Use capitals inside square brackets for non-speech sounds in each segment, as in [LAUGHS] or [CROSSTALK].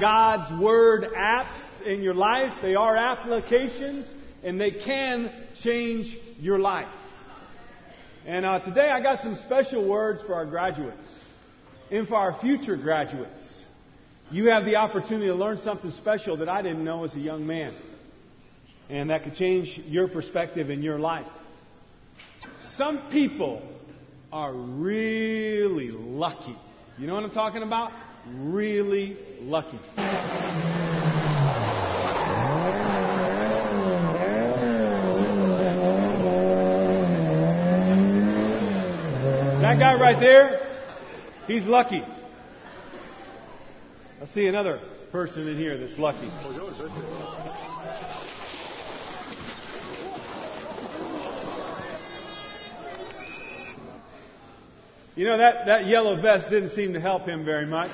God's Word apps in your life. They are applications and they can change your life. And uh, today I got some special words for our graduates and for our future graduates. You have the opportunity to learn something special that I didn't know as a young man. And that could change your perspective in your life. Some people are really lucky. You know what I'm talking about? Really lucky. That guy right there, he's lucky. I see another person in here that's lucky. You know, that, that yellow vest didn't seem to help him very much.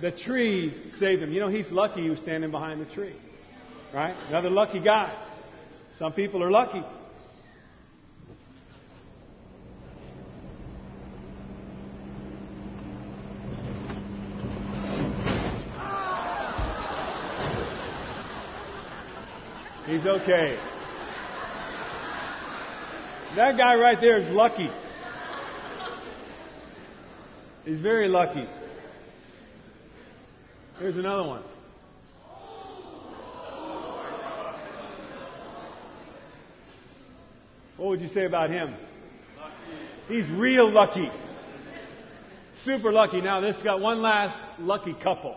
The tree saved him. You know, he's lucky he was standing behind the tree. Right? Another lucky guy. Some people are lucky. He's okay. That guy right there is lucky. He's very lucky. Here's another one. What would you say about him? He's real lucky. Super lucky. Now, this got one last lucky couple.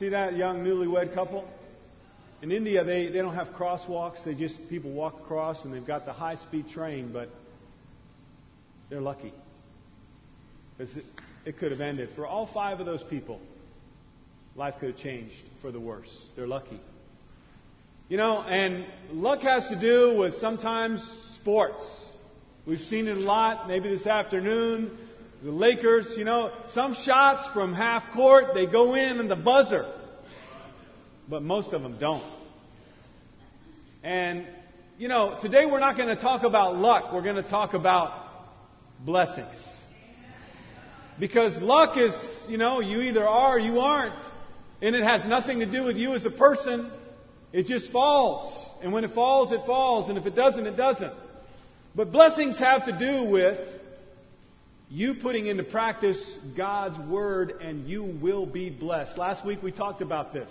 See that young newlywed couple? In India, they, they don't have crosswalks. They just, people walk across and they've got the high speed train, but they're lucky. Because it, it could have ended. For all five of those people, life could have changed for the worse. They're lucky. You know, and luck has to do with sometimes sports. We've seen it a lot, maybe this afternoon. The Lakers, you know, some shots from half court, they go in and the buzzer. But most of them don't. And, you know, today we're not going to talk about luck. We're going to talk about blessings. Because luck is, you know, you either are or you aren't. And it has nothing to do with you as a person. It just falls. And when it falls, it falls. And if it doesn't, it doesn't. But blessings have to do with you putting into practice God's Word and you will be blessed. Last week we talked about this.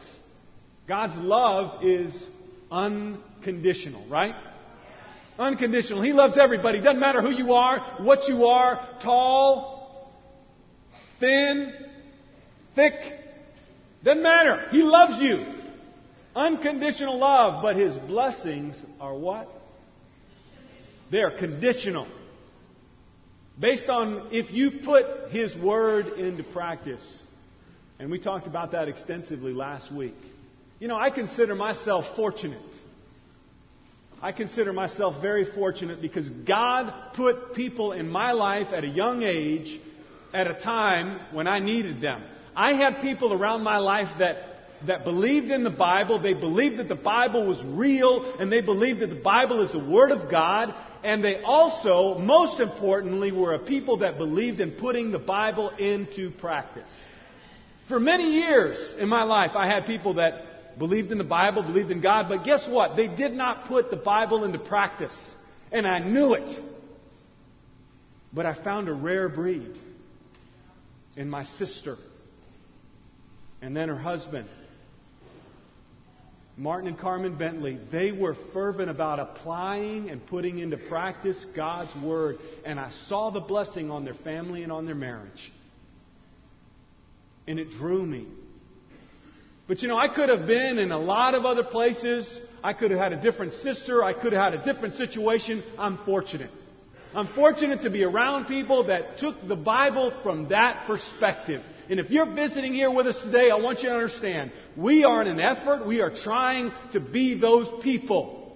God's love is unconditional, right? Unconditional. He loves everybody. Doesn't matter who you are, what you are, tall, thin, thick. Doesn't matter. He loves you. Unconditional love, but His blessings are what? They're conditional. Based on if you put His Word into practice. And we talked about that extensively last week. You know, I consider myself fortunate. I consider myself very fortunate because God put people in my life at a young age at a time when I needed them. I had people around my life that, that believed in the Bible. They believed that the Bible was real and they believed that the Bible is the Word of God and they also, most importantly, were a people that believed in putting the Bible into practice. For many years in my life, I had people that believed in the Bible, believed in God, but guess what? They did not put the Bible into practice. And I knew it. But I found a rare breed in my sister and then her husband Martin and Carmen Bentley, they were fervent about applying and putting into practice God's Word. And I saw the blessing on their family and on their marriage. And it drew me. But you know, I could have been in a lot of other places. I could have had a different sister. I could have had a different situation. I'm fortunate. I'm fortunate to be around people that took the Bible from that perspective. And if you're visiting here with us today, I want you to understand we are in an effort, we are trying to be those people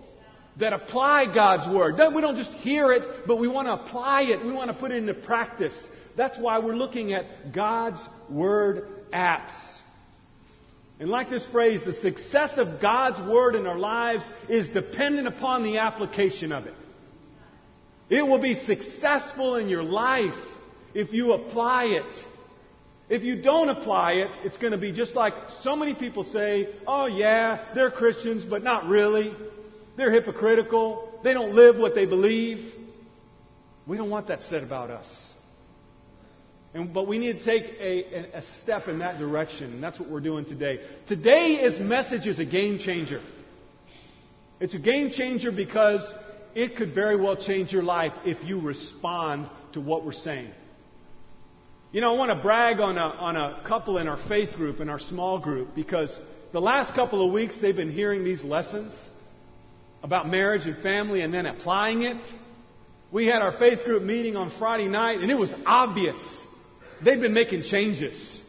that apply God's Word. We don't just hear it, but we want to apply it. We want to put it into practice. That's why we're looking at God's Word apps. And like this phrase, the success of God's Word in our lives is dependent upon the application of it. It will be successful in your life if you apply it. If you don't apply it, it's going to be just like so many people say, oh yeah, they're Christians, but not really. They're hypocritical. They don't live what they believe. We don't want that said about us. And, but we need to take a, a step in that direction, and that's what we're doing today. Today's message is a game changer. It's a game changer because it could very well change your life if you respond to what we're saying. You know, I want to brag on a, on a couple in our faith group, in our small group, because the last couple of weeks they've been hearing these lessons about marriage and family and then applying it. We had our faith group meeting on Friday night, and it was obvious they've been making changes.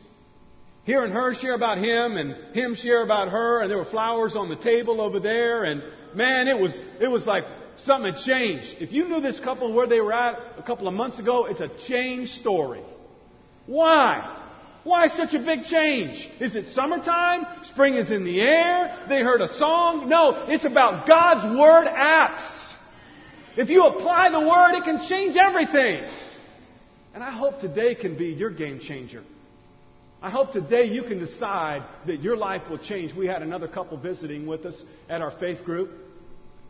Hearing her share about him and him share about her, and there were flowers on the table over there, and man, it was it was like something had changed. If you knew this couple where they were at a couple of months ago, it's a change story. Why? Why such a big change? Is it summertime? Spring is in the air? They heard a song? No, it's about God's Word apps. If you apply the Word, it can change everything. And I hope today can be your game changer. I hope today you can decide that your life will change. We had another couple visiting with us at our faith group.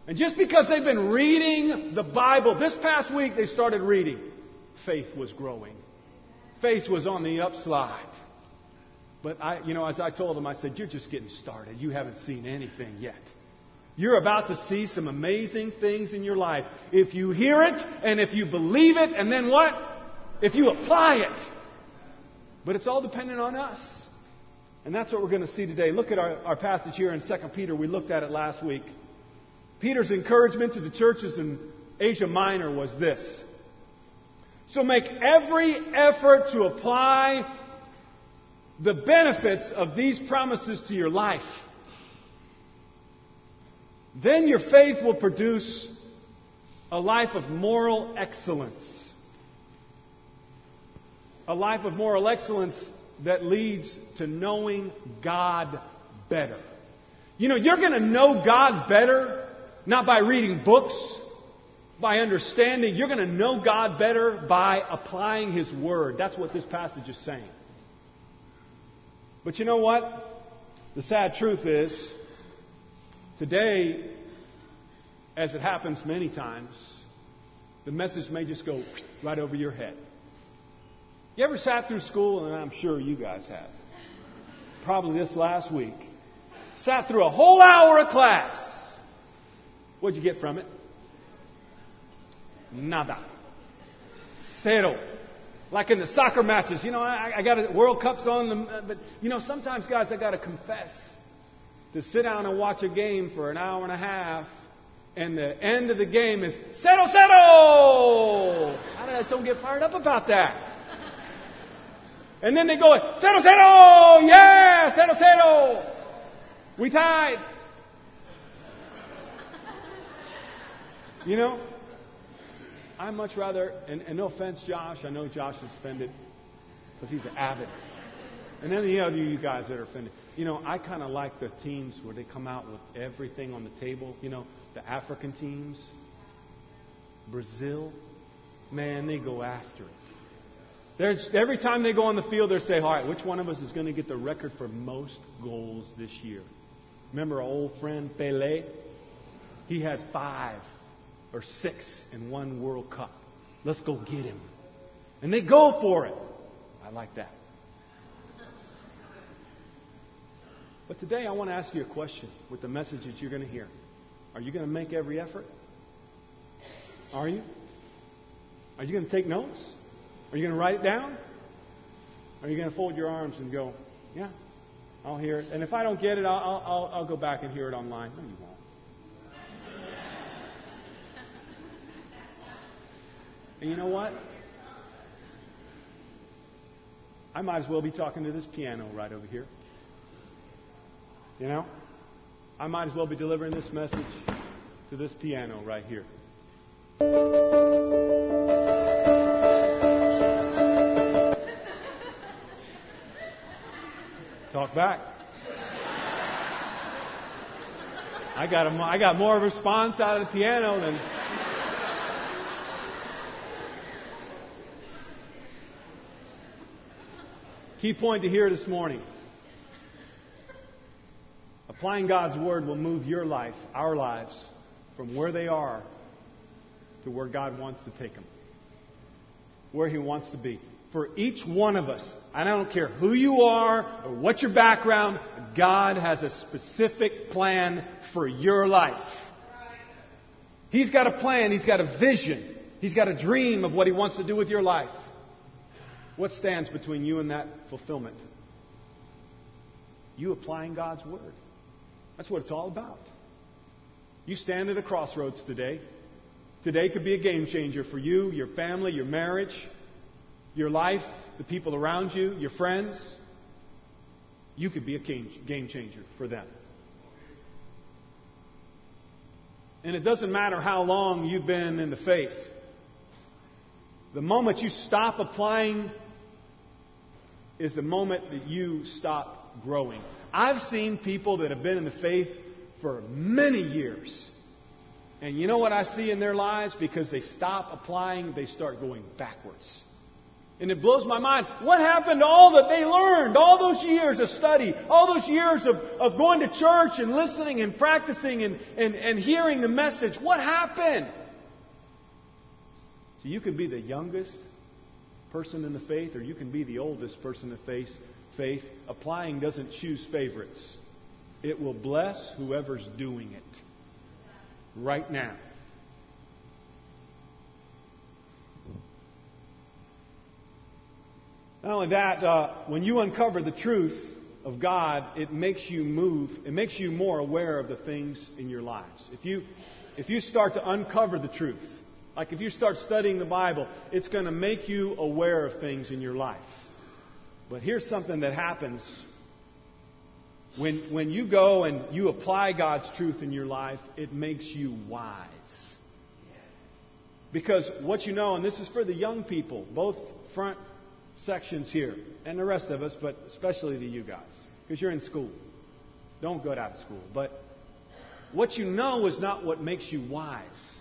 And just because they've been reading the Bible, this past week they started reading, faith was growing. Faith was on the upslide. But I, you know, as I told him, I said, You're just getting started. You haven't seen anything yet. You're about to see some amazing things in your life. If you hear it and if you believe it, and then what? if you apply it. But it's all dependent on us. And that's what we're going to see today. Look at our, our passage here in 2 Peter. We looked at it last week. Peter's encouragement to the churches in Asia Minor was this. So make every effort to apply the benefits of these promises to your life. Then your faith will produce a life of moral excellence a life of moral excellence that leads to knowing God better. You know, you're going to know God better not by reading books, by understanding. You're going to know God better by applying His Word. That's what this passage is saying. But you know what? The sad truth is, today, as it happens many times, the message may just go right over your head. You ever sat through school, and I'm sure you guys have, probably this last week, sat through a whole hour of class. What'd you get from it? Nada. Cero. Like in the soccer matches, you know, I, I got a World Cup's on them, uh, but you know, sometimes guys, I got to confess, to sit down and watch a game for an hour and a half, and the end of the game is cero cero. How I don't get fired up about that? And then they go, cero, cero! Yeah, cero, cero! We tied. You know, I much rather, and, and, no offense, Josh, I know Josh is offended because he's an avid. And any other you guys that are offended. You know, I kind of like the teams where they come out with everything on the table. You know, the African teams, Brazil, man, they go after it. Every time they go on the field, they say, all right, which one of us is going to get the record for most goals this year? Remember our old friend Pele? He had five or six in one World Cup. Let's go get him. And they go for it. I like that. But today I want to ask you a question with the message that you're going to hear. Are you going to make every effort? Are you? Are you going to take notes? Are you going to write it down? Are you going to fold your arms and go, yeah, I'll hear it. And if I don't get it, I'll, I'll, I'll go back and hear it online. No, you won't. And you know what? I might as well be talking to this piano right over here. You know? I might as well be delivering this message to this piano right here. Talk back. I got, a, I got more response out of the piano than. Key point to hear this morning. Applying God's Word will move your life, our lives, from where they are to where God wants to take them, where He wants to be. For each one of us, and I don't care who you are or what your background, God has a specific plan for your life. He's got a plan, He's got a vision, He's got a dream of what He wants to do with your life. What stands between you and that fulfillment? You applying God's Word. That's what it's all about. You stand at a crossroads today. Today could be a game changer for you, your family, your marriage, your life, the people around you, your friends. You could be a game changer for them. And it doesn't matter how long you've been in the faith. The moment you stop applying is the moment that you stop growing. I've seen people that have been in the faith for many years. And you know what I see in their lives? Because they stop applying, they start going backwards. And it blows my mind. What happened to all that they learned? All those years of study, all those years of, of going to church and listening and practicing and, and, and hearing the message. What happened? So you can be the youngest person in the faith, or you can be the oldest person in faith, faith, applying doesn't choose favorites. It will bless whoever's doing it right now. Not only that, uh, when you uncover the truth of God, it makes you move, it makes you more aware of the things in your lives. If you, if you start to uncover the truth, like if you start studying the Bible, it's going to make you aware of things in your life. But here's something that happens when, when you go and you apply God's truth in your life, it makes you wise. Because what you know, and this is for the young people, both front sections here, and the rest of us, but especially to you guys, because you're in school. Don't go out of school. But what you know is not what makes you wise.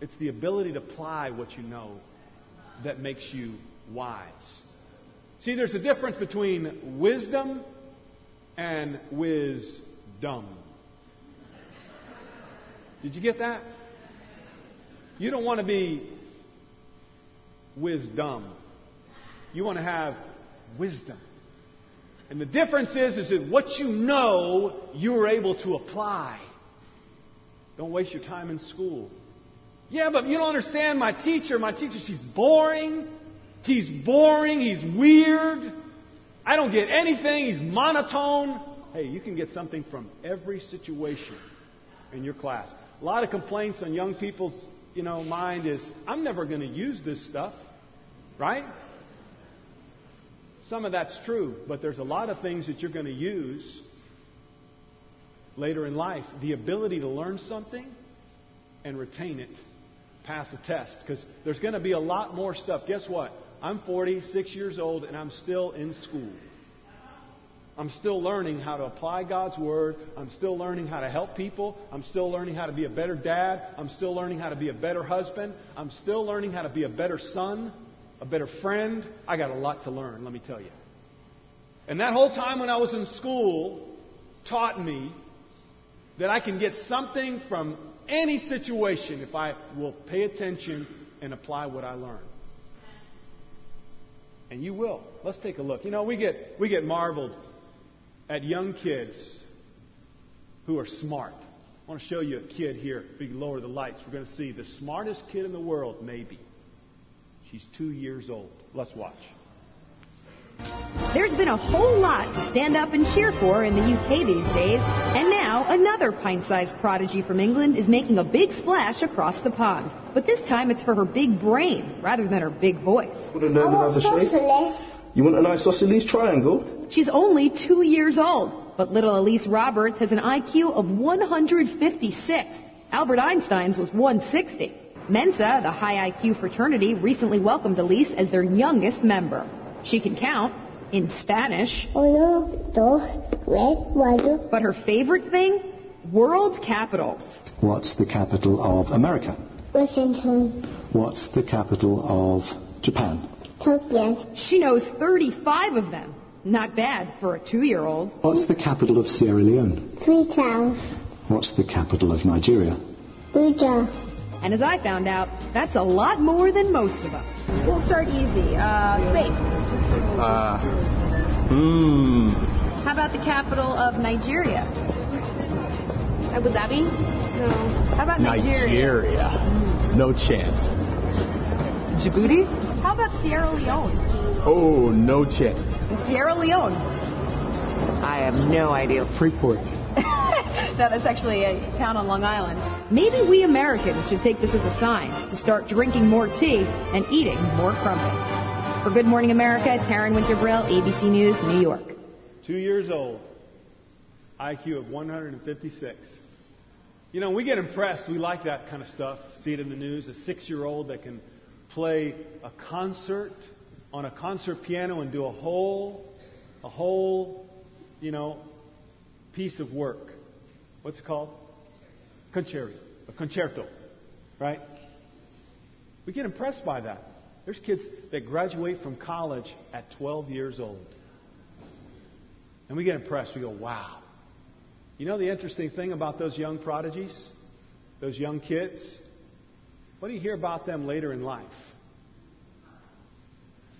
It's the ability to apply what you know that makes you wise. See, there's a difference between wisdom and wisdom. Did you get that? You don't want to be wisdom. You want to have wisdom. And the difference is, is that what you know, you are able to apply. Don't waste your time in school. Yeah, but you don't understand my teacher. My teacher, she's boring. He's boring. He's weird. I don't get anything. He's monotone. Hey, you can get something from every situation in your class. A lot of complaints on young people's, you know, mind is, I'm never going to use this stuff. Right? Some of that's true, but there's a lot of things that you're going to use later in life. The ability to learn something and retain it, pass a test, because there's going to be a lot more stuff. Guess what? I'm 46 years old and I'm still in school. I'm still learning how to apply God's Word. I'm still learning how to help people. I'm still learning how to be a better dad. I'm still learning how to be a better husband. I'm still learning how to be a better son, a better friend. I got a lot to learn, let me tell you. And that whole time when I was in school taught me that I can get something from any situation if I will pay attention and apply what I learn. And you will. Let's take a look. You know, we get, we get marveled at young kids who are smart. I want to show you a kid here. If we lower the lights, we're going to see the smartest kid in the world, maybe. She's two years old. Let's watch. There's been a whole lot to stand up and cheer for in the UK these days, and now another pint-sized prodigy from England is making a big splash across the pond. But this time it's for her big brain rather than her big voice. Would have learned another shape. You want an isosceles triangle? She's only two years old, but little Elise Roberts has an IQ of 156. Albert Einstein's was 160. Mensa, the high IQ fraternity, recently welcomed Elise as their youngest member. She can count in Spanish. Uno, dos, tres, cuatro. But her favorite thing? World capitals. What's the capital of America? Washington. What's the capital of Japan? Tokyo. She knows 35 of them. Not bad for a two-year-old. What's the capital of Sierra Leone? Freetown. What's the capital of Nigeria? Abuja. And as I found out, that's a lot more than most of us. We'll start easy. Uh, Spain. Uh, hmm. How about the capital of Nigeria? Abu Dhabi? No. How about Nigeria? Nigeria. No chance. Djibouti? How about Sierra Leone? Oh, no chance. Sierra Leone. I have no idea. Freeport. [LAUGHS] That is actually a town on Long Island. Maybe we Americans should take this as a sign to start drinking more tea and eating more crumpets. For Good Morning America, Taryn Winter Brill, ABC News, New York. Two years old, IQ of 156. You know, we get impressed. We like that kind of stuff. See it in the news. A six year old that can play a concert on a concert piano and do a whole, a whole, you know, piece of work. What's it called? Concerto. A concerto. Right? We get impressed by that. There's kids that graduate from college at 12 years old. And we get impressed. We go, wow. You know the interesting thing about those young prodigies? Those young kids? What do you hear about them later in life?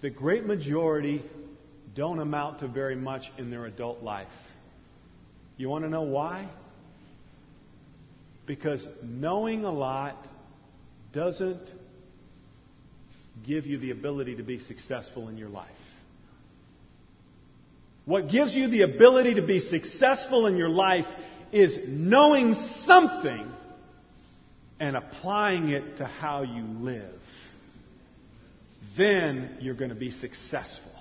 The great majority don't amount to very much in their adult life. You want to know why? Because knowing a lot doesn't give you the ability to be successful in your life. What gives you the ability to be successful in your life is knowing something and applying it to how you live. Then you're going to be successful.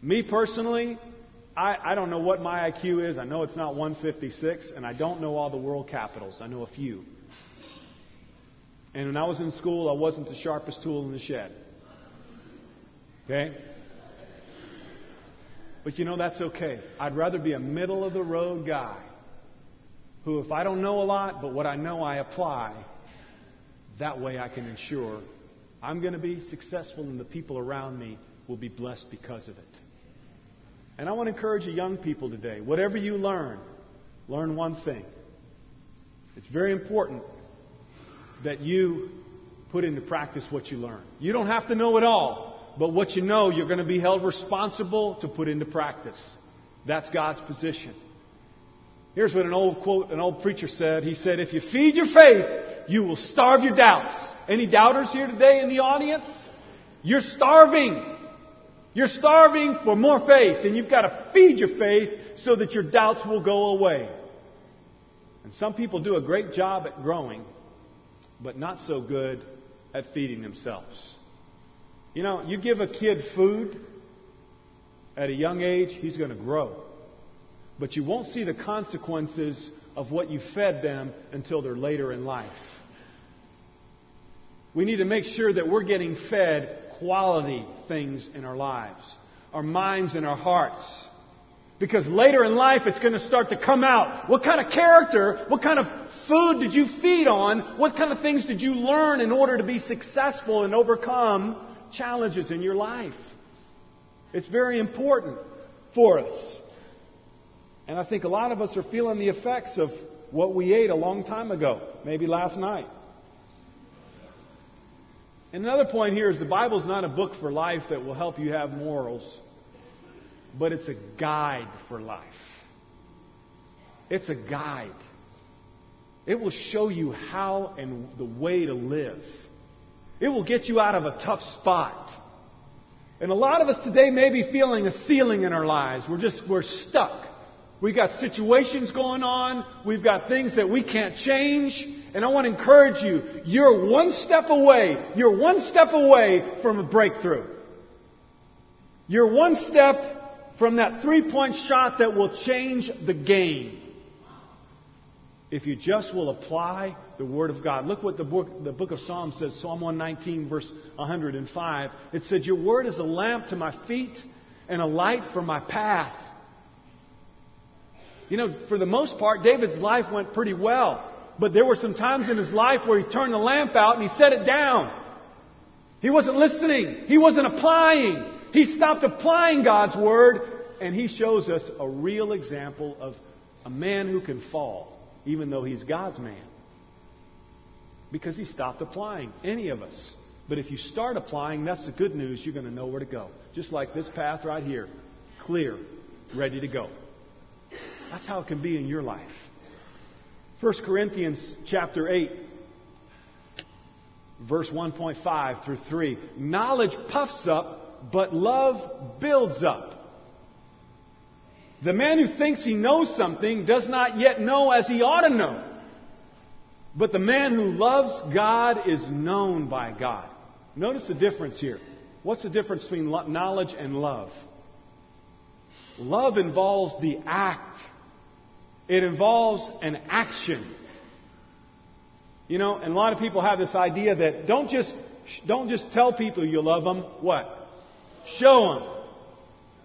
Me personally, I, I don't know what my IQ is. I know it's not 156, and I don't know all the world capitals. I know a few. And when I was in school, I wasn't the sharpest tool in the shed. Okay? But you know, that's okay. I'd rather be a middle of the road guy who, if I don't know a lot, but what I know I apply, that way I can ensure I'm going to be successful and the people around me will be blessed because of it. And I want to encourage you young people today whatever you learn, learn one thing. It's very important that you put into practice what you learn. You don't have to know it all, but what you know, you're going to be held responsible to put into practice. That's God's position. Here's what an old quote, an old preacher said. He said, If you feed your faith, you will starve your doubts. Any doubters here today in the audience? You're starving. You're starving for more faith, and you've got to feed your faith so that your doubts will go away. And some people do a great job at growing, but not so good at feeding themselves. You know, you give a kid food at a young age, he's going to grow. But you won't see the consequences of what you fed them until they're later in life. We need to make sure that we're getting fed quality things in our lives, our minds and our hearts. Because later in life, it's going to start to come out. What kind of character, what kind of food did you feed on? What kind of things did you learn in order to be successful and overcome challenges in your life? It's very important for us. And I think a lot of us are feeling the effects of what we ate a long time ago, maybe last night. And another point here is the Bible's not a book for life that will help you have morals, but it's a guide for life. It's a guide. It will show you how and the way to live. It will get you out of a tough spot. And a lot of us today may be feeling a ceiling in our lives. We're just, we're stuck. We've got situations going on. We've got things that we can't change. And I want to encourage you, you're one step away. You're one step away from a breakthrough. You're one step from that three point shot that will change the game. if you just will apply the Word of God. Look what the book, the book of Psalms says, Psalm 119, verse 105. It said, Your Word is a lamp to my feet and a light for my path. You know, for the most part, David's life went pretty well. But there were some times in his life where he turned the lamp out and he set it down. He wasn't listening. He wasn't applying. He stopped applying God's Word, and he shows us a real example of a man who can fall, even though he's God's man. Because he stopped applying, any of us. But if you start applying, that's the good news. You're going to know where to go. Just like this path right here clear, ready to go. That's how it can be in your life. 1 Corinthians chapter 8, verse 1.5 through 3. Knowledge puffs up, but love builds up. The man who thinks he knows something does not yet know as he ought to know. But the man who loves God is known by God. Notice the difference here. What's the difference between knowledge and love? Love involves the act it involves an action. You know, and a lot of people have this idea that don't just don't just tell people you love them. What? Show them.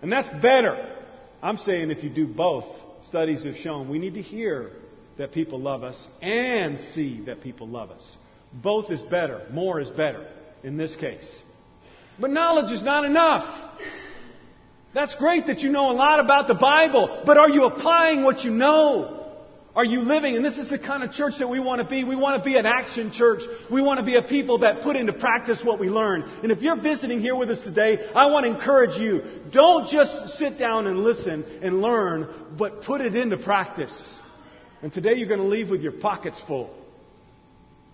And that's better. I'm saying if you do both, studies have shown we need to hear that people love us and see that people love us. Both is better. More is better in this case. But knowledge is not enough. That's great that you know a lot about the Bible, but are you applying what you know? Are you living? And this is the kind of church that we want to be. We want to be an action church. We want to be a people that put into practice what we learn. And if you're visiting here with us today, I want to encourage you. Don't just sit down and listen and learn, but put it into practice. And today you're going to leave with your pockets full.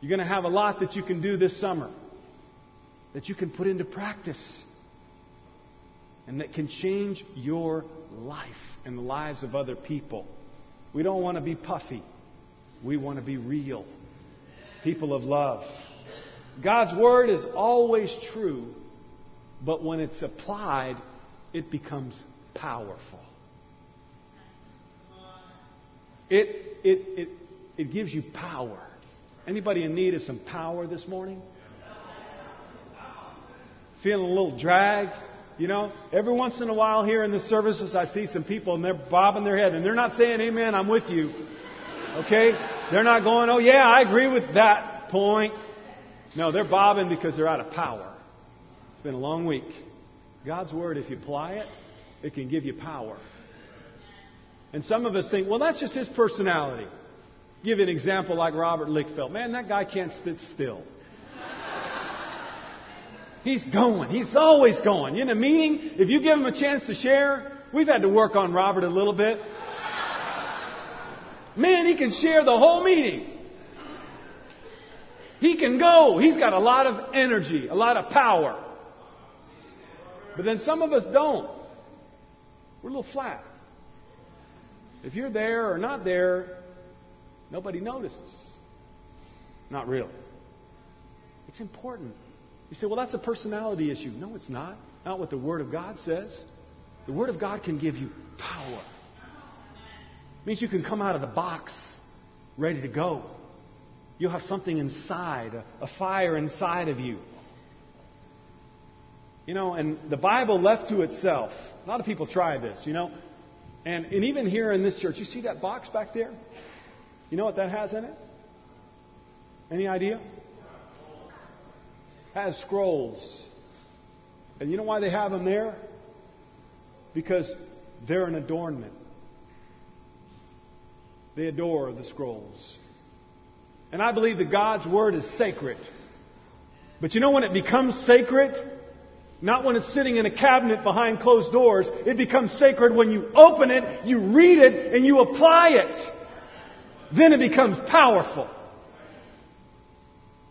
You're going to have a lot that you can do this summer that you can put into practice and that can change your life and the lives of other people. We don't want to be puffy. We want to be real. People of love. God's Word is always true, but when it's applied, it becomes powerful. It, it, it, it gives you power. Anybody in need of some power this morning? Feeling a little drag? You know, every once in a while here in the services, I see some people and they're bobbing their head and they're not saying, Amen, I'm with you. Okay? They're not going, Oh, yeah, I agree with that point. No, they're bobbing because they're out of power. It's been a long week. God's Word, if you apply it, it can give you power. And some of us think, well, that's just his personality. Give you an example like Robert Lickfeld. Man, that guy can't sit still. He's going. He's always going. In a meeting, if you give him a chance to share, we've had to work on Robert a little bit. Man, he can share the whole meeting. He can go. He's got a lot of energy, a lot of power. But then some of us don't. We're a little flat. If you're there or not there, nobody notices. Not really. It's important. You say, well, that's a personality issue. No, it's not. Not what the Word of God says. The Word of God can give you power. It means you can come out of the box ready to go. You'll have something inside, a, fire inside of you. You know, and the Bible left to itself, a lot of people try this, you know. And, and even here in this church, you see that box back there? You know what that has in it? Any idea? Has scrolls. And you know why they have them there? Because they're an adornment. They adore the scrolls. And I believe that God's Word is sacred. But you know when it becomes sacred? Not when it's sitting in a cabinet behind closed doors. It becomes sacred when you open it, you read it, and you apply it. Then it becomes powerful.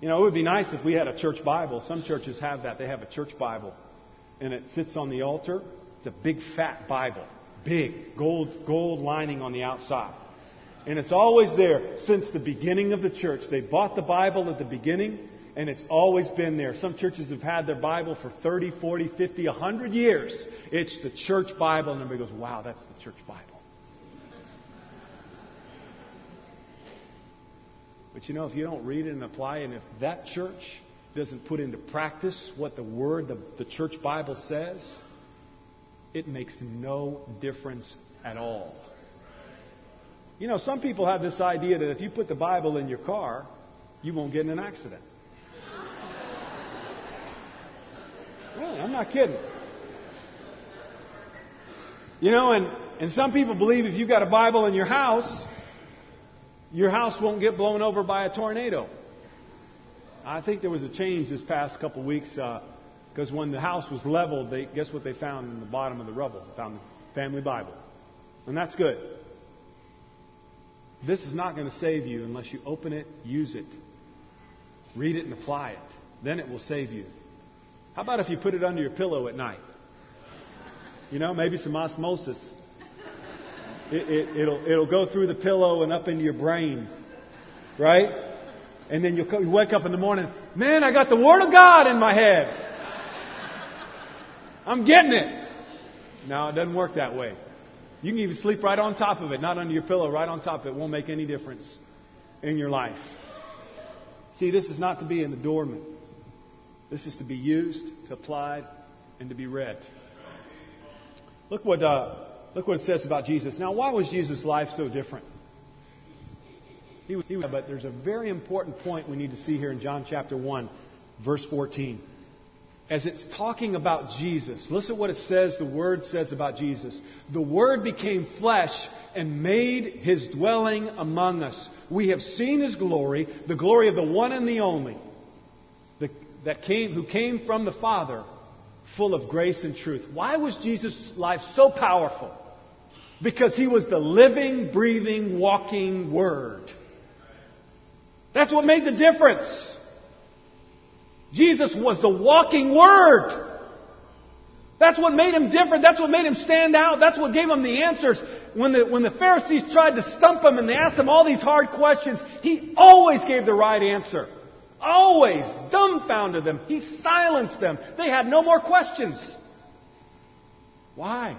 You know, it would be nice if we had a church Bible. Some churches have that. They have a church Bible. And it sits on the altar. It's a big fat Bible. Big. Gold, gold lining on the outside. And it's always there since the beginning of the church. They bought the Bible at the beginning, and it's always been there. Some churches have had their Bible for 30, 40, 50, 100 years. It's the church Bible, and everybody goes, wow, that's the church Bible. But you know, if you don't read it and apply and if that church doesn't put into practice what the Word, the, the church Bible says, it makes no difference at all. You know, some people have this idea that if you put the Bible in your car, you won't get in an accident. Really, I'm not kidding. You know, and, and some people believe if you've got a Bible in your house, your house won't get blown over by a tornado. I think there was a change this past couple weeks because uh, when the house was leveled, they, guess what they found in the bottom of the rubble? They found the family Bible. And that's good. This is not going to save you unless you open it, use it, read it, and apply it. Then it will save you. How about if you put it under your pillow at night? You know, maybe some osmosis. It, it, it'll, it'll go through the pillow and up into your brain. Right? And then you'll you wake up in the morning, man, I got the Word of God in my head. I'm getting it. No, it doesn't work that way. You can even sleep right on top of it, not under your pillow, right on top of it. Won't make any difference in your life. See, this is not to be an adornment. This is to be used, to applied, and to be read. Look what, uh, look what it says about Jesus. Now, why was Jesus' life so different? He was, he was, but there's a very important point we need to see here in John chapter 1, verse 14. As it's talking about Jesus, listen what it says, the Word says about Jesus. The Word became flesh and made His dwelling among us. We have seen His glory, the glory of the one and the only, the, that came, who came from the Father, full of grace and truth. Why was Jesus' life so powerful? Because He was the living, breathing, walking Word. That's what made the difference. Jesus was the walking Word. That's what made him different. That's what made him stand out. That's what gave him the answers. When the, when the Pharisees tried to stump him and they asked him all these hard questions, he always gave the right answer. Always dumbfounded them. He silenced them. They had no more questions. Why?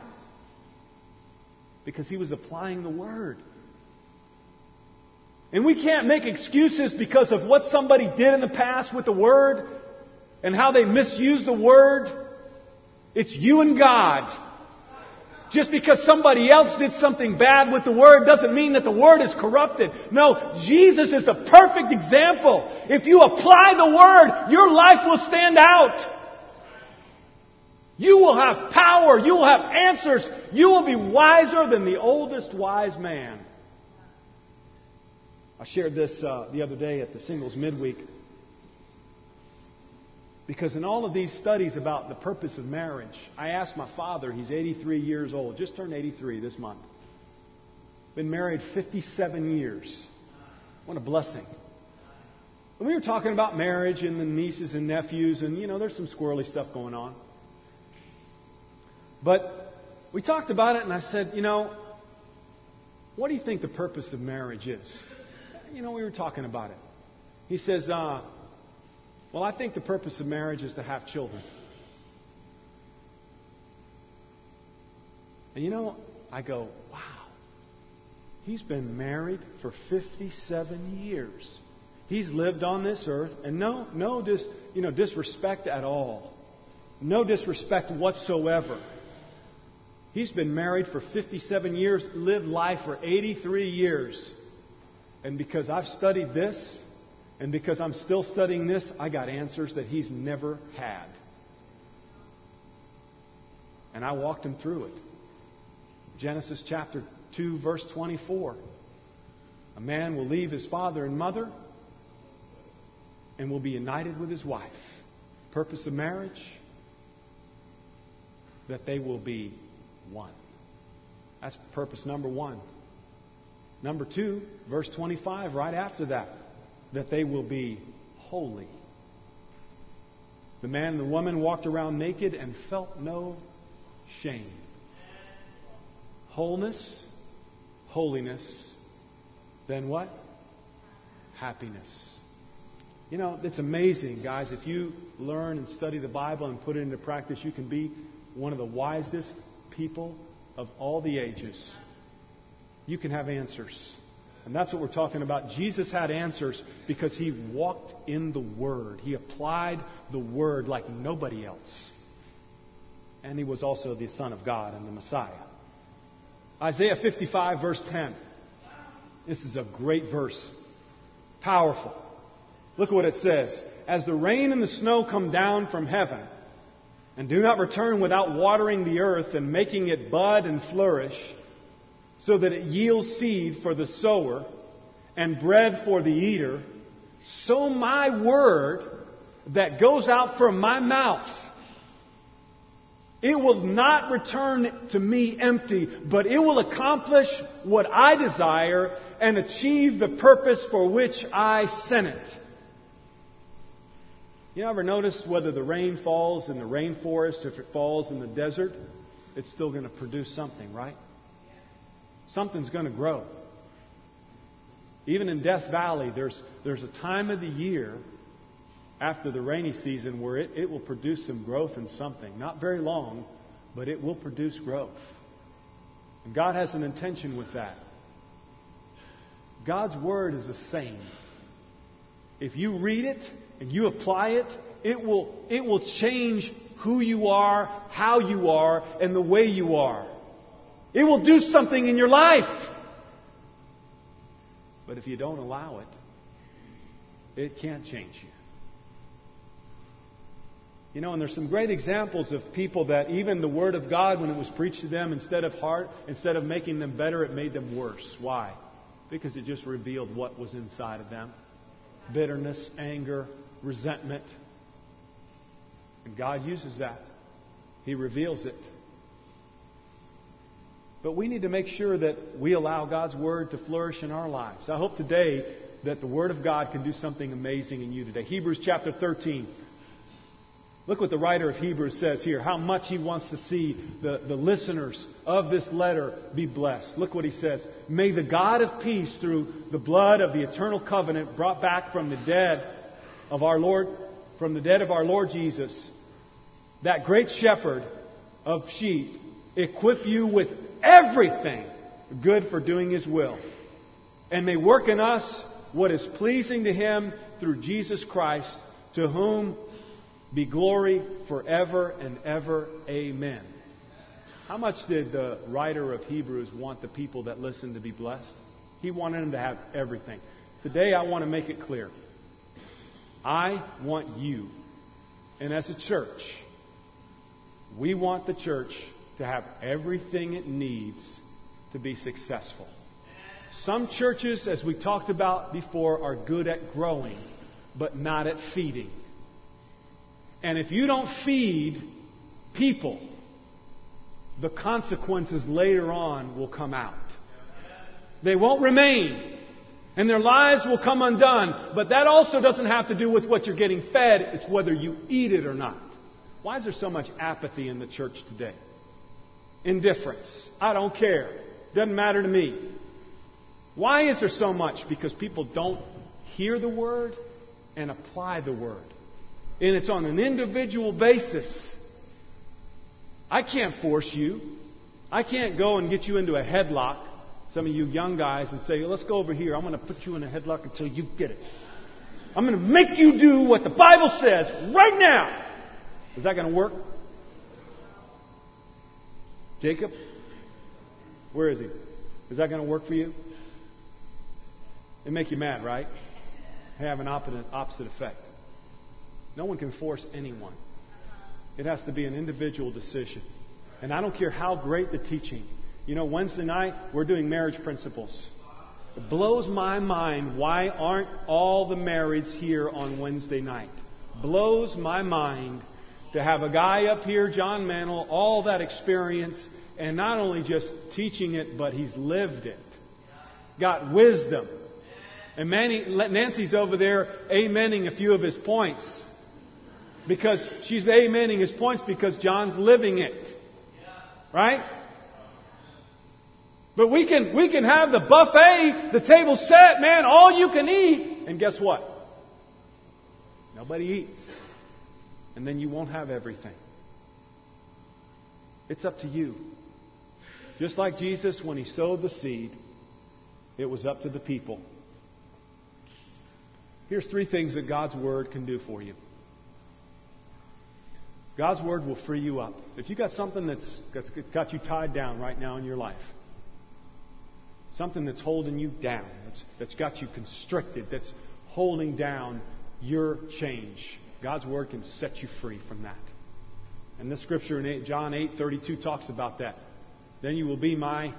Because he was applying the Word. And we can't make excuses because of what somebody did in the past with the Word and how they misused the Word. It's you and God. Just because somebody else did something bad with the Word doesn't mean that the Word is corrupted. No, Jesus is a perfect example. If you apply the Word, your life will stand out. You will have power. You will have answers. You will be wiser than the oldest wise man. I shared this uh, the other day at the singles midweek. Because in all of these studies about the purpose of marriage, I asked my father, he's 83 years old, just turned 83 this month. Been married 57 years. What a blessing. And we were talking about marriage and the nieces and nephews, and you know, there's some squirrely stuff going on. But we talked about it, and I said, you know, what do you think the purpose of marriage is? you know, we were talking about it. He says, uh, Well, I think the purpose of marriage is to have children. And you know, I go, Wow. He's been married for 57 years. He's lived on this earth, and no, no dis, you know, disrespect at all. No disrespect whatsoever. He's been married for 57 years, lived life for 83 years. And because I've studied this, and because I'm still studying this, I got answers that he's never had. And I walked him through it. Genesis chapter 2, verse 24. A man will leave his father and mother and will be united with his wife. Purpose of marriage? That they will be one. That's purpose number one. Number two, verse 25, right after that, that they will be holy. The man and the woman walked around naked and felt no shame. Wholeness, holiness, then what? Happiness. You know, it's amazing, guys. If you learn and study the Bible and put it into practice, you can be one of the wisest people of all the ages you can have answers. And that's what we're talking about. Jesus had answers because he walked in the Word. He applied the Word like nobody else. And he was also the Son of God and the Messiah. Isaiah 55, verse 10. This is a great verse. Powerful. Look what it says. As the rain and the snow come down from heaven, and do not return without watering the earth and making it bud and flourish, so that it yields seed for the sower and bread for the eater, so my word that goes out from my mouth, it will not return to me empty, but it will accomplish what I desire and achieve the purpose for which I sent it. You ever notice whether the rain falls in the rainforest, if it falls in the desert, it's still going to produce something, right? Something's going to grow. Even in Death Valley, there's, there's a time of the year after the rainy season where it, it will produce some growth in something. Not very long, but it will produce growth. And God has an intention with that. God's Word is the same. If you read it and you apply it, it will, it will change who you are, how you are, and the way you are. It will do something in your life. But if you don't allow it, it can't change you. You know, and there's some great examples of people that even the Word of God, when it was preached to them, instead of heart, instead of making them better, it made them worse. Why? Because it just revealed what was inside of them bitterness, anger, resentment. And God uses that, He reveals it. But we need to make sure that we allow God's Word to flourish in our lives. I hope today that the Word of God can do something amazing in you today. Hebrews chapter 13. Look what the writer of Hebrews says here, how much he wants to see the, the listeners of this letter be blessed. Look what he says. May the God of peace, through the blood of the eternal covenant brought back from the dead of our Lord, from the dead of our Lord Jesus, that great shepherd of sheep, equip you with everything good for doing his will. And may work in us what is pleasing to him through Jesus Christ, to whom be glory forever and ever. Amen. How much did the writer of Hebrews want the people that listened to be blessed? He wanted them to have everything. Today, I want to make it clear. I want you, and as a church, we want the church to have everything it needs to be successful. Some churches, as we talked about before, are good at growing, but not at feeding. And if you don't feed people, the consequences later on will come out. They won't remain. And their lives will come undone. But that also doesn't have to do with what you're getting fed, it's whether you eat it or not. Why is there so much apathy in the church today? Indifference. I don't care. Doesn't matter to me. Why is there so much? Because people don't hear the word and apply the word and it's on an individual basis. I can't force you. I can't go and get you into a headlock, some of you young guys, and say, let's go over here. I'm going to put you in a headlock until you get it. I'm going to make you do what the Bible says right now. Is that going to work? Jacob? Where is he? Is that going to work for you? It make you mad, right? Have an opposite, effect. No one can force anyone. It has to be an individual decision. And I don't care how great the teaching. You know, Wednesday night, we're doing marriage principles. It blows my mind why aren't all the marrieds here on Wednesday night? Blows my mind to have a guy up here, John Mantle, all that experience, and not only just teaching it, but he's lived it. Got wisdom. And Manny, Nancy's over there amening a few of his points because she's amening his points because John's living it. Right? But we can, we can have the buffet, the table set, man, all you can eat. And guess what? Nobody eats. And then you won't have everything. It's up to you. Just like Jesus, when he sowed the seed, it was up to the people. Here's three things that God's Word can do for you. God's Word will free you up. If you've got something that's, that's got you tied down right now in your life, something that's holding you down, that's, that's got you constricted, that's holding down your change, God's Word can set you free from that. And this scripture in 8, John 8 32 talks about that. Then you will be my,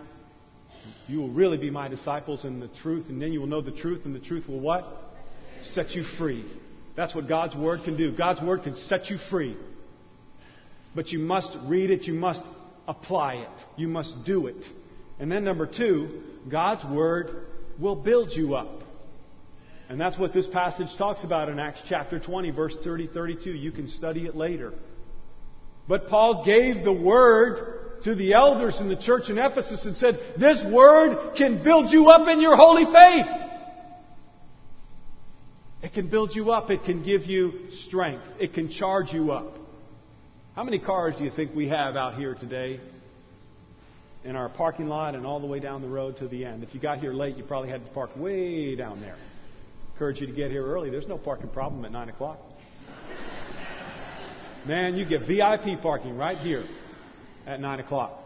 you will really be my disciples in the truth, and then you will know the truth, and the truth will what? set you free. That's what God's Word can do. God's Word can set you free. But you must read it, you must apply it, you must do it. And then, number two, God's Word will build you up. And that's what this passage talks about in Acts chapter 20, verse 30 32. You can study it later. But Paul gave the Word to the elders in the church in Ephesus and said, This Word can build you up in your holy faith. It can build you up. It can give you strength. It can charge you up. How many cars do you think we have out here today in our parking lot and all the way down the road to the end? If you got here late, you probably had to park way down there. Encourage you to get here early. There's no parking problem at 9 o'clock. Man, you get VIP parking right here at 9 o'clock.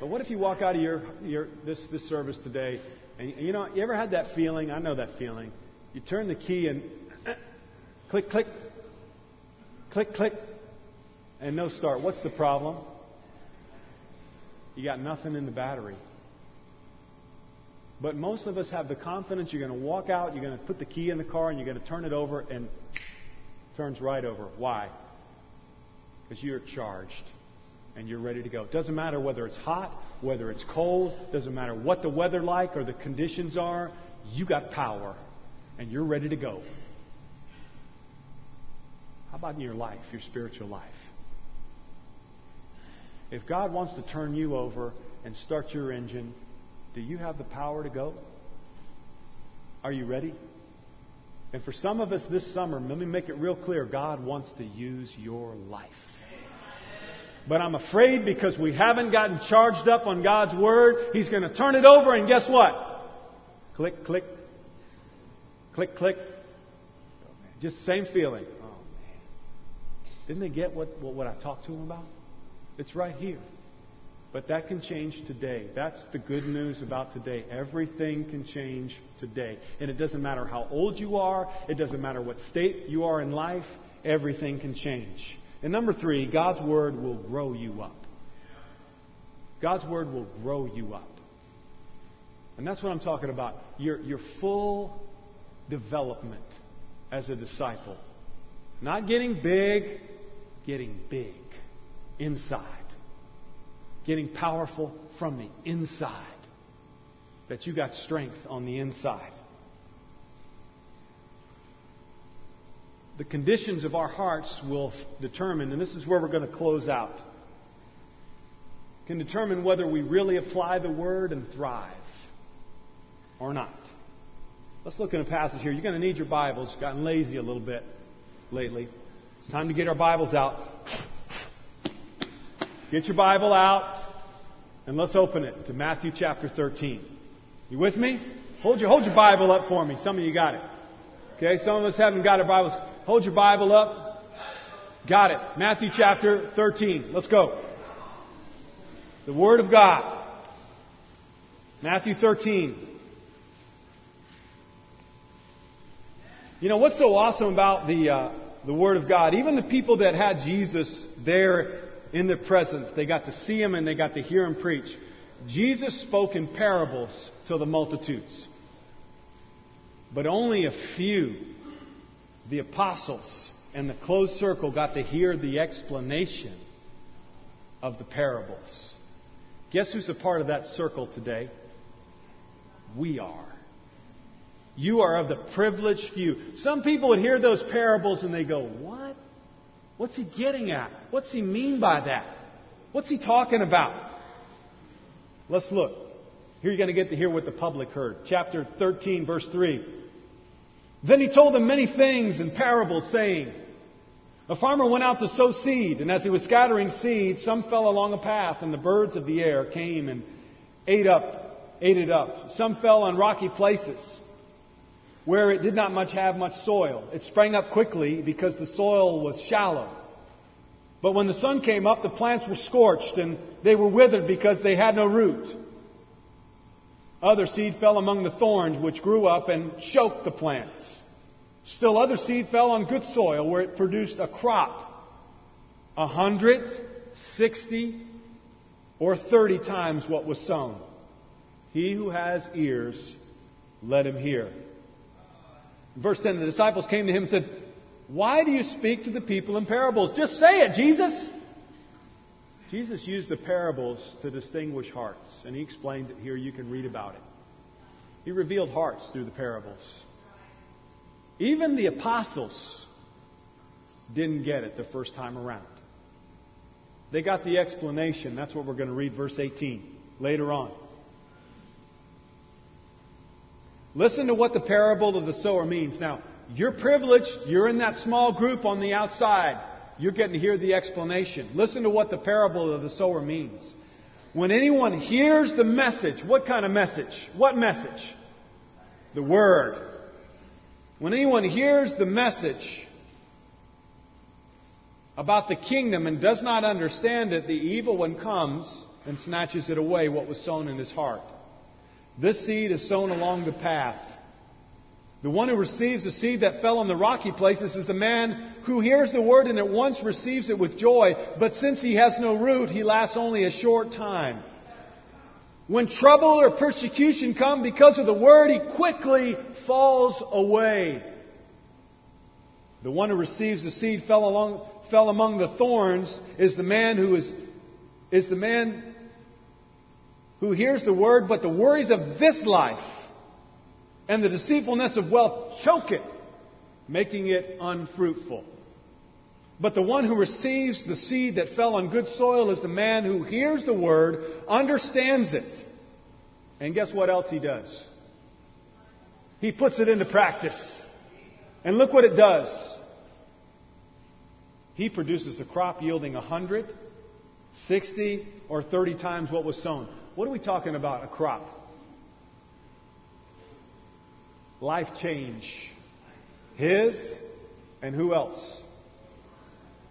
But what if you walk out of your, your this, this service today and you know, you ever had that feeling? I know that feeling you turn the key and [CLEARS THROAT] click, click, click, click, and no start. What's the problem? You got nothing in the battery. But most of us have the confidence you're going to walk out, you're going to put the key in the car, and you're going to turn it over, and turns right over. Why? Because you're charged and you're ready to go. It doesn't matter whether it's hot, whether it's cold, doesn't matter what the weather like or the conditions are, you got power and you're ready to go. How about in your life, your spiritual life? If God wants to turn you over and start your engine, do you have the power to go? Are you ready? And for some of us this summer, let me make it real clear God wants to use your life. But I'm afraid because we haven't gotten charged up on God's Word, He's going to turn it over, and guess what? Click, click, Click, click. Just same feeling. Oh, man. Didn't they get what, what, what I talked to them about? It's right here. But that can change today. That's the good news about today. Everything can change today. And it doesn't matter how old you are, it doesn't matter what state you are in life, everything can change. And number three, God's Word will grow you up. God's Word will grow you up. And that's what I'm talking about. Your, your full development as a disciple. Not getting big, getting big inside. Getting powerful from the inside. That you got strength on the inside. The conditions of our hearts will determine, and this is where we're going to close out, can determine whether we really apply the word and thrive or not. Let's look at a passage here. You're going to need your Bibles. You've gotten lazy a little bit lately. It's time to get our Bibles out. Get your Bible out and let's open it to Matthew chapter 13. You with me? Hold your, hold your Bible up for me. Some of you got it. Okay, some of us haven't got our Bibles. Hold your Bible up. Got it. Matthew chapter 13. Let's go. The Word of God. Matthew 13. You know, what's so awesome about the, uh, the Word of God? Even the people that had Jesus there in their presence, they got to see Him and they got to hear Him preach. Jesus spoke in parables to the multitudes. But only a few, the apostles and the closed circle, got to hear the explanation of the parables. Guess who's a part of that circle today? We are. You are of the privileged few. Some people would hear those parables and they go, What? What's he getting at? What's he mean by that? What's he talking about? Let's look. Here you're going to get to hear what the public heard. Chapter 13, verse 3. Then he told them many things in parables, saying, A farmer went out to sow seed, and as he was scattering seed, some fell along a path, and the birds of the air came and ate up ate it up. Some fell on rocky places where it did not much have much soil. It sprang up quickly because the soil was shallow. But when the sun came up, the plants were scorched and they were withered because they had no root. Other seed fell among the thorns, which grew up and choked the plants. Still other seed fell on good soil, where it produced a crop a hundred, sixty, or thirty times what was sown. He who has ears, let him hear. Verse 10 The disciples came to him and said, Why do you speak to the people in parables? Just say it, Jesus. Jesus used the parables to distinguish hearts, and he explains it here. You can read about it. He revealed hearts through the parables. Even the apostles didn't get it the first time around. They got the explanation. That's what we're going to read, verse 18, later on. Listen to what the parable of the sower means. Now, you're privileged. You're in that small group on the outside. You're getting to hear the explanation. Listen to what the parable of the sower means. When anyone hears the message, what kind of message? What message? The Word. When anyone hears the message about the kingdom and does not understand it, the evil one comes and snatches it away, what was sown in his heart. This seed is sown along the path. The one who receives the seed that fell on the rocky places is the man who hears the word and at once receives it with joy, but since he has no root, he lasts only a short time. When trouble or persecution come because of the word, he quickly falls away. The one who receives the seed fell, along, fell among the thorns is the man who is, is the man who hears the word, but the worries of this life and the deceitfulness of wealth choke it, making it unfruitful. But the one who receives the seed that fell on good soil is the man who hears the word, understands it, and guess what else he does? He puts it into practice. And look what it does. He produces a crop yielding 100, 60, or 30 times what was sown. What are we talking about, a crop? Life change. His and who else?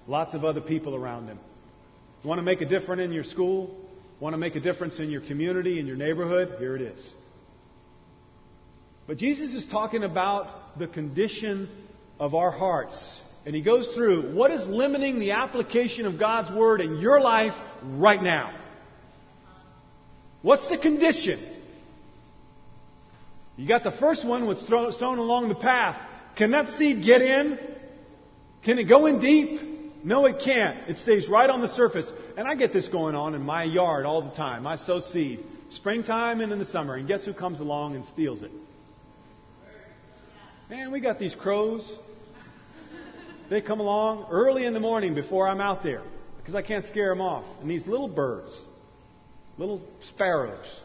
Lots of other people around him. You want to make a difference in your school? Want to make a difference in your community, in your neighborhood? Here it is. But Jesus is talking about the condition of our hearts. And he goes through what is limiting the application of God's Word in your life right now. What's the condition? You got the first one was sown along the path. Can that seed get in? Can it go in deep? No, it can't. It stays right on the surface. And I get this going on in my yard all the time. I sow seed. Springtime and in the summer. And guess who comes along and steals it? Man, we got these crows. They come along early in the morning before I'm out there because I can't scare them off. And these little birds, little sparrows,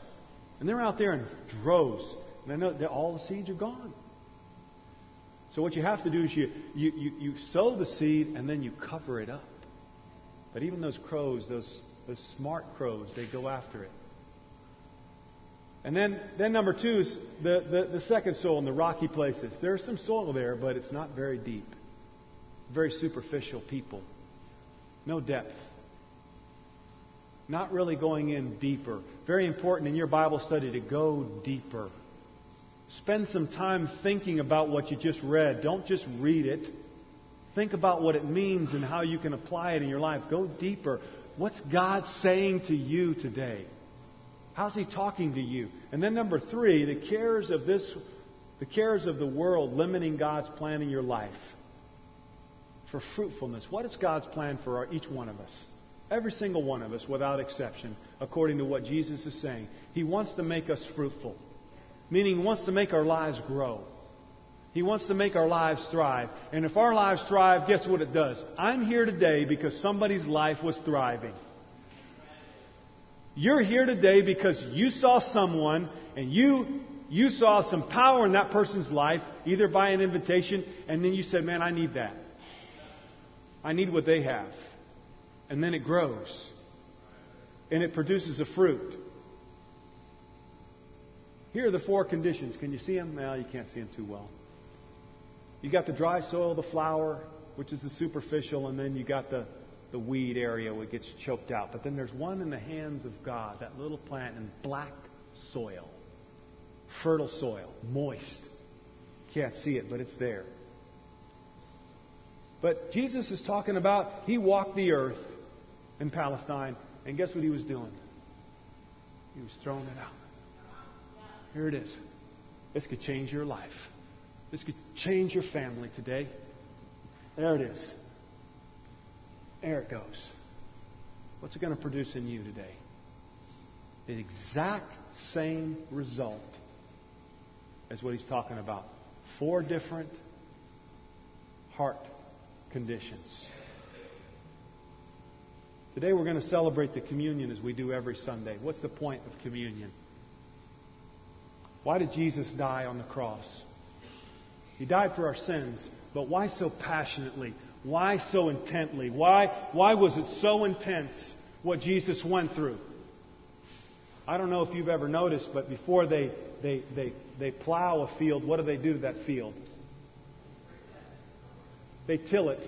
and they're out there in droves. And I know that all the seeds are gone. So what you have to do is you, you, you, you sow the seed and then you cover it up. But even those crows, those, those smart crows, they go after it. And then, then number two is the, the, the second soil in the rocky places. There's some soil there, but it's not very deep. Very superficial people. No depth. Not really going in deeper. Very important in your Bible study to go deeper. Spend some time thinking about what you just read. Don't just read it. Think about what it means and how you can apply it in your life. Go deeper. What's God saying to you today? How's He talking to you? And then number three, the cares of this, the cares of the world limiting God's plan in your life. For fruitfulness. What is God's plan for our, each one of us? Every single one of us, without exception, according to what Jesus is saying. He wants to make us fruitful meaning He wants to make our lives grow. He wants to make our lives thrive. And if our lives thrive, guess what it does? I'm here today because somebody's life was thriving. You're here today because you saw someone and you you saw some power in that person's life, either by an invitation, and then you said, Man, I need that. I need what they have. And then it grows. And it produces a fruit. Here are the four conditions. Can you see them? Well, you can't see them too well. You got the dry soil, the flower, which is the superficial, and then you got the, the weed area where it gets choked out. But then there's one in the hands of God, that little plant in black soil, fertile soil, moist. Can't see it, but it's there. But Jesus is talking about he walked the earth in Palestine, and guess what he was doing? He was throwing it out. Here it is. This could change your life. This could change your family today. There it is. There it goes. What's it going to produce in you today? The exact same result as what he's talking about. Four different heart conditions. Today we're going to celebrate the communion as we do every Sunday. What's the point of communion? Why did Jesus die on the cross? He died for our sins, but why so passionately? Why so intently? Why, why was it so intense what Jesus went through? I don't know if you've ever noticed, but before they, they, they, they plow a field, what do they do to that field? They till it.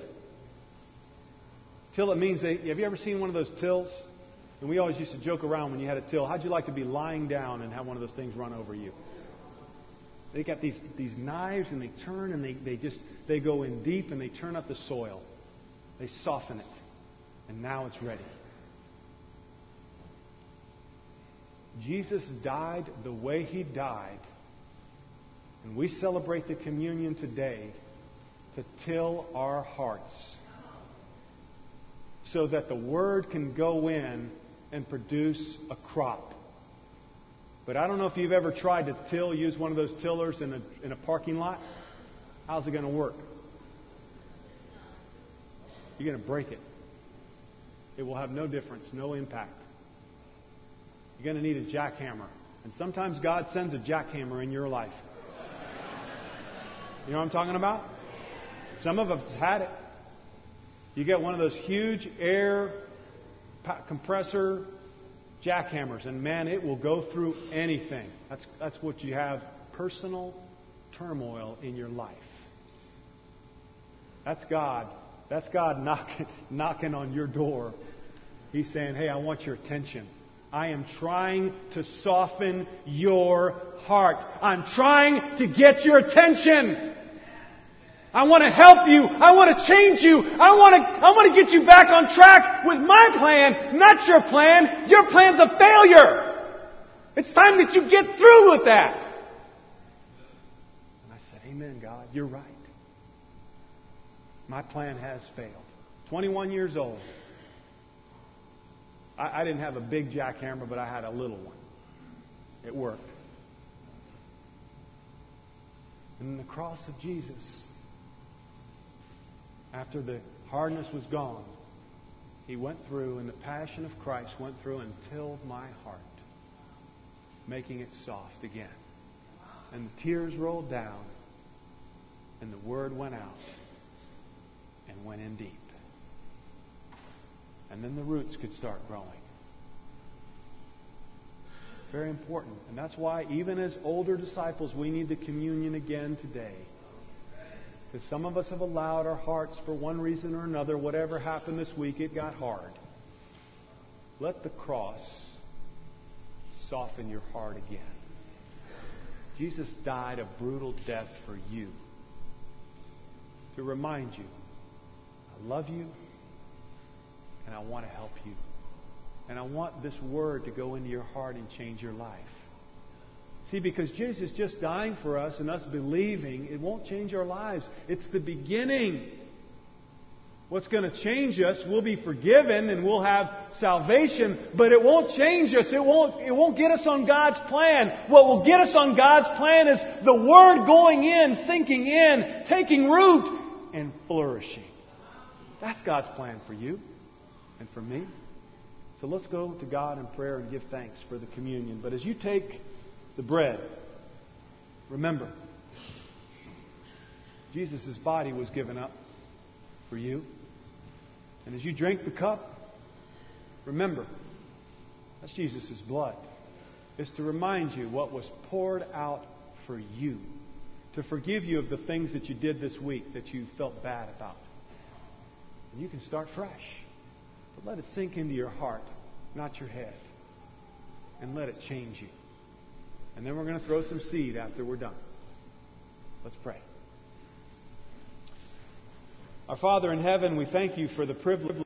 Till it means they. Have you ever seen one of those tills? And we always used to joke around when you had a till. How'd you like to be lying down and have one of those things run over you? They got these, these knives and they turn and they, they just they go in deep and they turn up the soil. They soften it. And now it's ready. Jesus died the way he died. And we celebrate the communion today to till our hearts so that the word can go in and produce a crop. But I don't know if you've ever tried to till, use one of those tillers in a, in a parking lot. How's it going to work? You're going to break it. It will have no difference, no impact. You're going to need a jackhammer. And sometimes God sends a jackhammer in your life. You know what I'm talking about? Some of us had it. You get one of those huge air compressor jackhammers, and man, it will go through anything. That's, that's what you have personal turmoil in your life. That's God. That's God knocking, [LAUGHS] knocking on your door. He's saying, Hey, I want your attention. I am trying to soften your heart. I'm trying to get your attention. I want to help you. I want to change you. I want to, I want to get you back on track with my plan, not your plan. Your plan's a failure. It's time that you get through with that. And I said, Amen, God. You're right. My plan has failed. 21 years old. I, I didn't have a big jackhammer, but I had a little one. It worked. And the cross of Jesus after the hardness was gone, he went through, and the passion of Christ went through and tilled my heart, making it soft again. And the tears rolled down, and the word went out and went in deep. And then the roots could start growing. Very important. And that's why, even as older disciples, we need the communion again today. Because some of us have allowed our hearts, for one reason or another, whatever happened this week, it got hard. Let the cross soften your heart again. Jesus died a brutal death for you to remind you I love you and I want to help you. And I want this word to go into your heart and change your life. See, because Jesus just dying for us and us believing, it won't change our lives. It's the beginning. What's going to change us, we'll be forgiven and we'll have salvation, but it won't change us. It won't, it won't get us on God's plan. What will get us on God's plan is the Word going in, sinking in, taking root, and flourishing. That's God's plan for you and for me. So let's go to God in prayer and give thanks for the communion. But as you take the bread. Remember, Jesus' body was given up for you. And as you drink the cup, remember, that's Jesus' blood. is to remind you what was poured out for you, to forgive you of the things that you did this week that you felt bad about. And you can start fresh. But let it sink into your heart, not your head. And let it change you. And then we're going to throw some seed after we're done. Let's pray. Our Father in heaven, we thank you for the privilege.